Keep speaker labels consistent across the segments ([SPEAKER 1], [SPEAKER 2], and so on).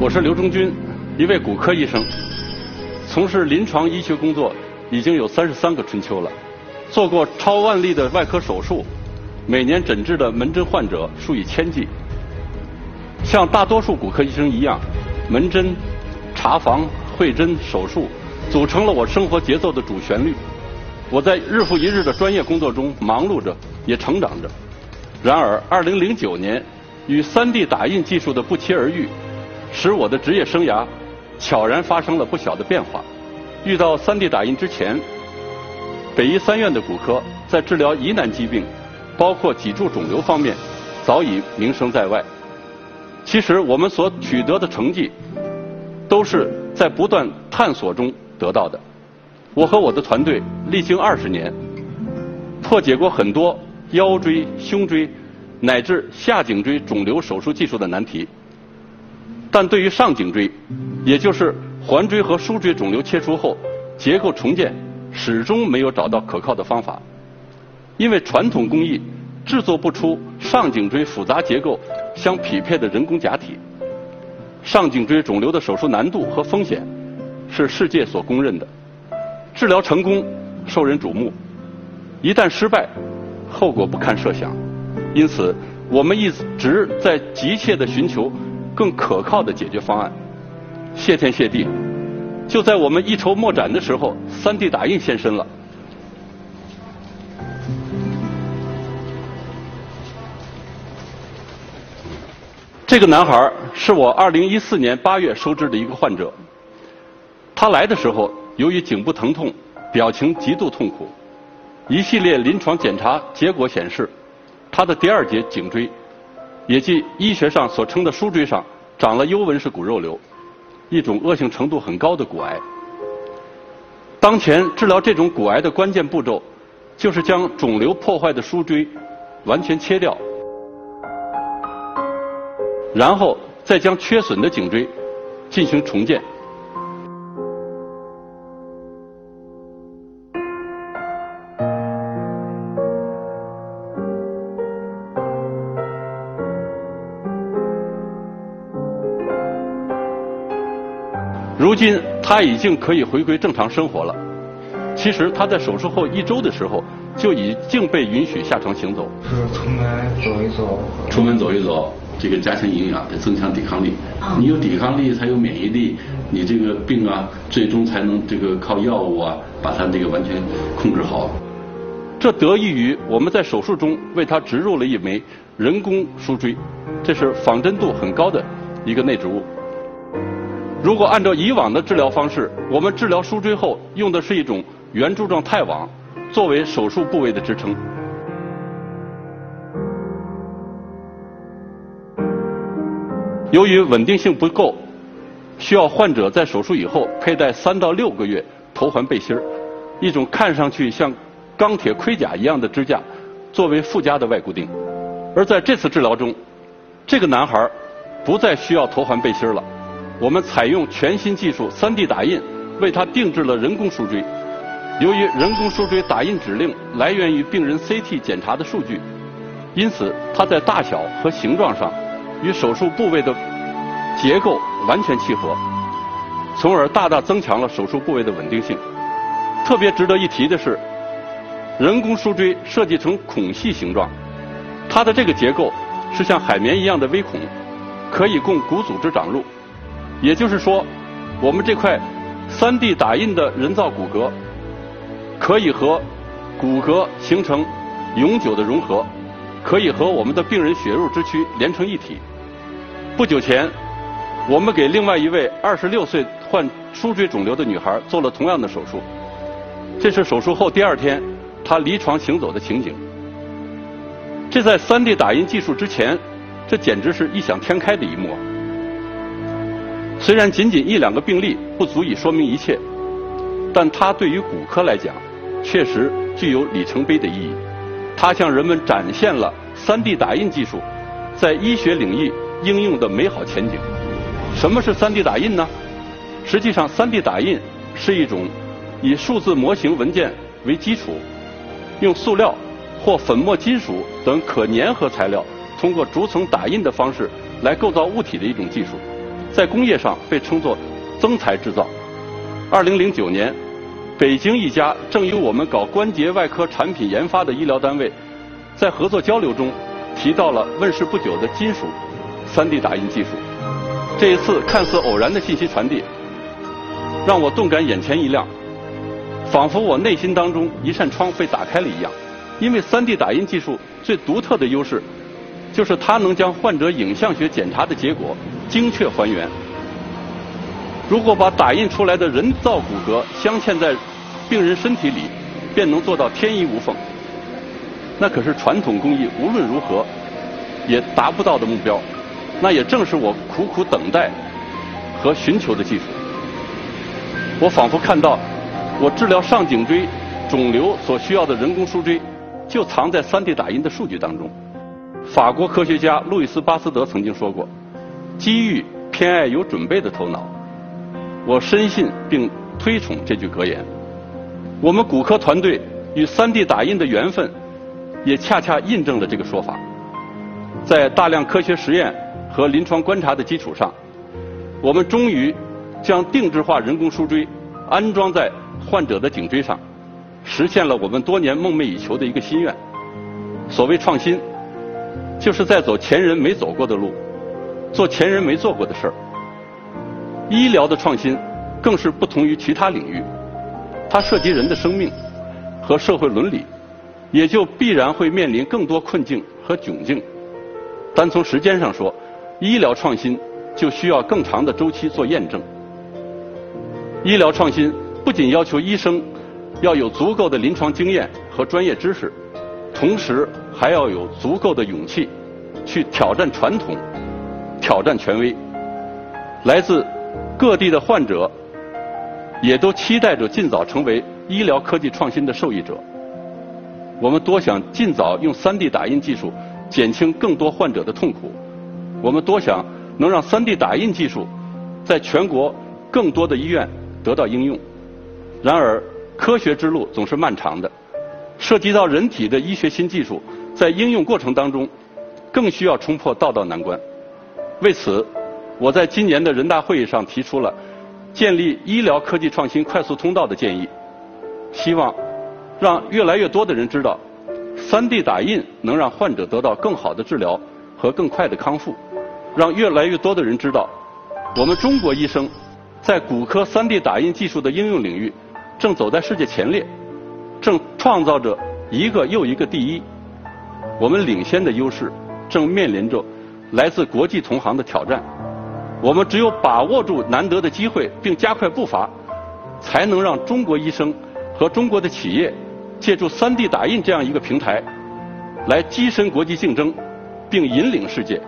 [SPEAKER 1] 我是刘忠军，一位骨科医生，从事临床医学工作已经有三十三个春秋了，做过超万例的外科手术，每年诊治的门诊患者数以千计。像大多数骨科医生一样，门诊、查房、会诊、手术组成了我生活节奏的主旋律。我在日复一日的专业工作中忙碌着，也成长着。然而，二零零九年与 3D 打印技术的不期而遇。使我的职业生涯悄然发生了不小的变化。遇到 3D 打印之前，北医三院的骨科在治疗疑难疾病，包括脊柱肿瘤方面，早已名声在外。其实我们所取得的成绩，都是在不断探索中得到的。我和我的团队历经二十年，破解过很多腰椎、胸椎乃至下颈椎肿瘤手术技术的难题。但对于上颈椎，也就是环椎和枢椎肿瘤切除后结构重建，始终没有找到可靠的方法。因为传统工艺制作不出上颈椎复杂结构相匹配的人工假体。上颈椎肿瘤的手术难度和风险是世界所公认的，治疗成功受人瞩目，一旦失败，后果不堪设想。因此，我们一直在急切地寻求。更可靠的解决方案。谢天谢地，就在我们一筹莫展的时候，3D 打印现身了。这个男孩是我2014年8月收治的一个患者。他来的时候，由于颈部疼痛，表情极度痛苦。一系列临床检查结果显示，他的第二节颈椎。也即医学上所称的枢椎上长了幽纹式骨肉瘤，一种恶性程度很高的骨癌。当前治疗这种骨癌的关键步骤，就是将肿瘤破坏的枢椎完全切掉，然后再将缺损的颈椎进行重建。今他已经可以回归正常生活了。其实他在手术后一周的时候就已经被允许下床行走。
[SPEAKER 2] 是出门走一走。
[SPEAKER 1] 出门走一走，这个加强营养，得增强抵抗力。你有抵抗力才有免疫力，你这个病啊，最终才能这个靠药物啊把它这个完全控制好。这得益于我们在手术中为他植入了一枚人工枢椎，这是仿真度很高的一个内植物。如果按照以往的治疗方式，我们治疗枢椎后用的是一种圆柱状钛网作为手术部位的支撑。由于稳定性不够，需要患者在手术以后佩戴三到六个月头环背心儿，一种看上去像钢铁盔甲一样的支架作为附加的外固定。而在这次治疗中，这个男孩不再需要头环背心儿了。我们采用全新技术 3D 打印，为他定制了人工枢椎。由于人工枢椎打印指令来源于病人 CT 检查的数据，因此它在大小和形状上与手术部位的结构完全契合，从而大大增强了手术部位的稳定性。特别值得一提的是，人工枢椎设计成孔隙形状，它的这个结构是像海绵一样的微孔，可以供骨组织长入。也就是说，我们这块 3D 打印的人造骨骼可以和骨骼形成永久的融合，可以和我们的病人血肉之躯连成一体。不久前，我们给另外一位26岁患枢椎肿瘤的女孩做了同样的手术。这是手术后第二天她离床行走的情景。这在 3D 打印技术之前，这简直是异想天开的一幕。虽然仅仅一两个病例不足以说明一切，但它对于骨科来讲，确实具有里程碑的意义。它向人们展现了 3D 打印技术在医学领域应用的美好前景。什么是 3D 打印呢？实际上，3D 打印是一种以数字模型文件为基础，用塑料或粉末金属等可粘合材料，通过逐层打印的方式来构造物体的一种技术。在工业上被称作增材制造。二零零九年，北京一家正由我们搞关节外科产品研发的医疗单位，在合作交流中提到了问世不久的金属 3D 打印技术。这一次看似偶然的信息传递，让我顿感眼前一亮，仿佛我内心当中一扇窗被打开了一样。因为 3D 打印技术最独特的优势，就是它能将患者影像学检查的结果精确还原。如果把打印出来的人造骨骼镶嵌在病人身体里，便能做到天衣无缝。那可是传统工艺无论如何也达不到的目标。那也正是我苦苦等待和寻求的技术。我仿佛看到，我治疗上颈椎肿瘤所需要的人工枢椎，就藏在 3D 打印的数据当中。法国科学家路易斯·巴斯德曾经说过：“机遇偏爱有准备的头脑。”我深信并推崇这句格言。我们骨科团队与 3D 打印的缘分，也恰恰印证了这个说法。在大量科学实验和临床观察的基础上，我们终于将定制化人工枢椎安装在患者的颈椎上，实现了我们多年梦寐以求的一个心愿。所谓创新，就是在走前人没走过的路，做前人没做过的事儿。医疗的创新更是不同于其他领域，它涉及人的生命和社会伦理，也就必然会面临更多困境和窘境。单从时间上说，医疗创新就需要更长的周期做验证。医疗创新不仅要求医生要有足够的临床经验和专业知识，同时还要有足够的勇气去挑战传统、挑战权威。来自各地的患者也都期待着尽早成为医疗科技创新的受益者。我们多想尽早用 3D 打印技术减轻更多患者的痛苦。我们多想能让 3D 打印技术在全国更多的医院得到应用。然而，科学之路总是漫长的，涉及到人体的医学新技术，在应用过程当中更需要冲破道道难关。为此，我在今年的人大会议上提出了建立医疗科技创新快速通道的建议，希望让越来越多的人知道，3D 打印能让患者得到更好的治疗和更快的康复，让越来越多的人知道，我们中国医生在骨科 3D 打印技术的应用领域正走在世界前列，正创造着一个又一个第一。我们领先的优势正面临着来自国际同行的挑战。我们只有把握住难得的机会，并加快步伐，才能让中国医生和中国的企业借助 3D 打印这样一个平台，来跻身国际竞争，并引领世界。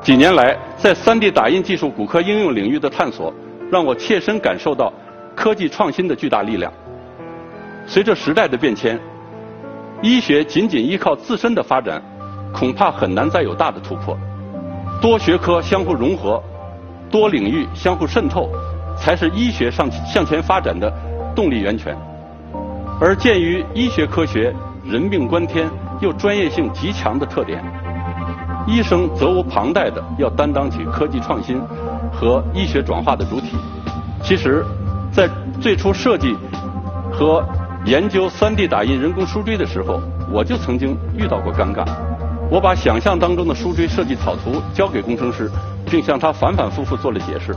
[SPEAKER 1] 几年来，在 3D 打印技术骨科应用领域的探索，让我切身感受到科技创新的巨大力量。随着时代的变迁，医学仅仅依靠自身的发展，恐怕很难再有大的突破。多学科相互融合，多领域相互渗透，才是医学上向前发展的动力源泉。而鉴于医学科学人命关天又专业性极强的特点，医生责无旁贷的要担当起科技创新和医学转化的主体。其实，在最初设计和研究 3D 打印人工枢椎的时候，我就曾经遇到过尴尬。我把想象当中的枢椎设计草图交给工程师，并向他反反复复做了解释。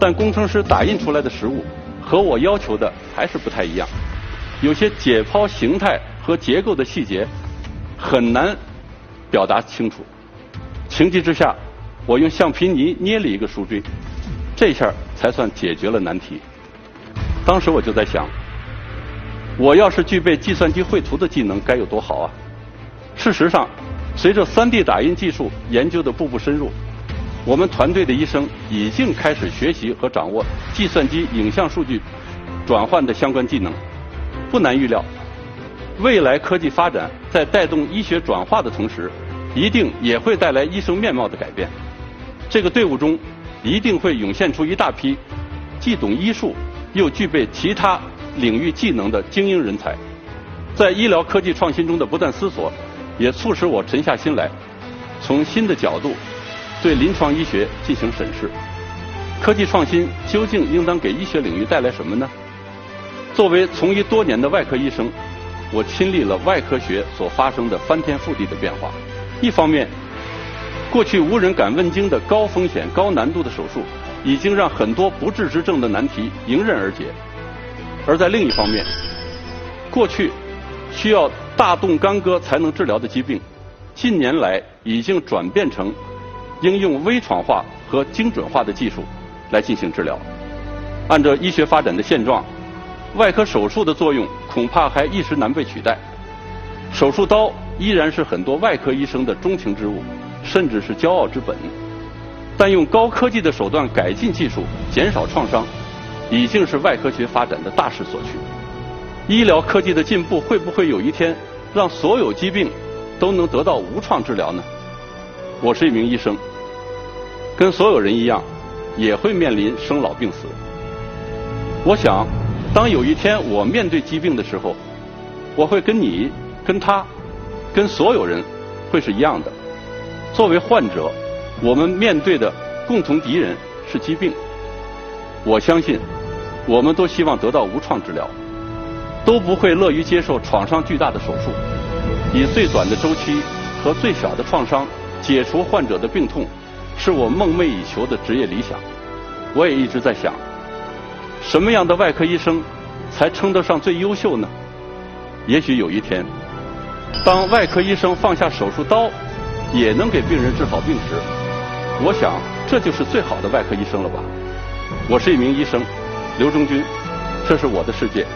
[SPEAKER 1] 但工程师打印出来的实物和我要求的还是不太一样，有些解剖形态和结构的细节很难表达清楚。情急之下，我用橡皮泥捏了一个枢椎，这下才算解决了难题。当时我就在想。我要是具备计算机绘图的技能，该有多好啊！事实上，随着 3D 打印技术研究的步步深入，我们团队的医生已经开始学习和掌握计算机影像数据转换的相关技能。不难预料，未来科技发展在带动医学转化的同时，一定也会带来医生面貌的改变。这个队伍中一定会涌现出一大批既懂医术又具备其他。领域技能的精英人才。在医疗科技创新中的不断思索，也促使我沉下心来，从新的角度对临床医学进行审视。科技创新究竟应当给医学领域带来什么呢？作为从医多年的外科医生，我亲历了外科学所发生的翻天覆地的变化。一方面，过去无人敢问津的高风险、高难度的手术，已经让很多不治之症的难题迎刃而解；而在另一方面，过去需要大动干戈才能治疗的疾病，近年来已经转变成应用微创化和精准化的技术来进行治疗。按照医学发展的现状，外科手术的作用恐怕还一时难被取代。手术刀依然是很多外科医生的钟情之物，甚至是骄傲之本。但用高科技的手段改进技术，减少创伤，已经是外科学发展的大势所趋。医疗科技的进步会不会有一天让所有疾病都能得到无创治疗呢？我是一名医生，跟所有人一样，也会面临生老病死。我想，当有一天我面对疾病的时候，我会跟你、跟他、跟所有人会是一样的。作为患者，我们面对的共同敌人是疾病。我相信，我们都希望得到无创治疗，都不会乐于接受创伤巨大的手术。以最短的周期和最小的创伤解除患者的病痛，是我梦寐以求的职业理想。我也一直在想。什么样的外科医生才称得上最优秀呢？也许有一天，当外科医生放下手术刀，也能给病人治好病时，我想这就是最好的外科医生了吧。我是一名医生，刘忠军，这是我的世界。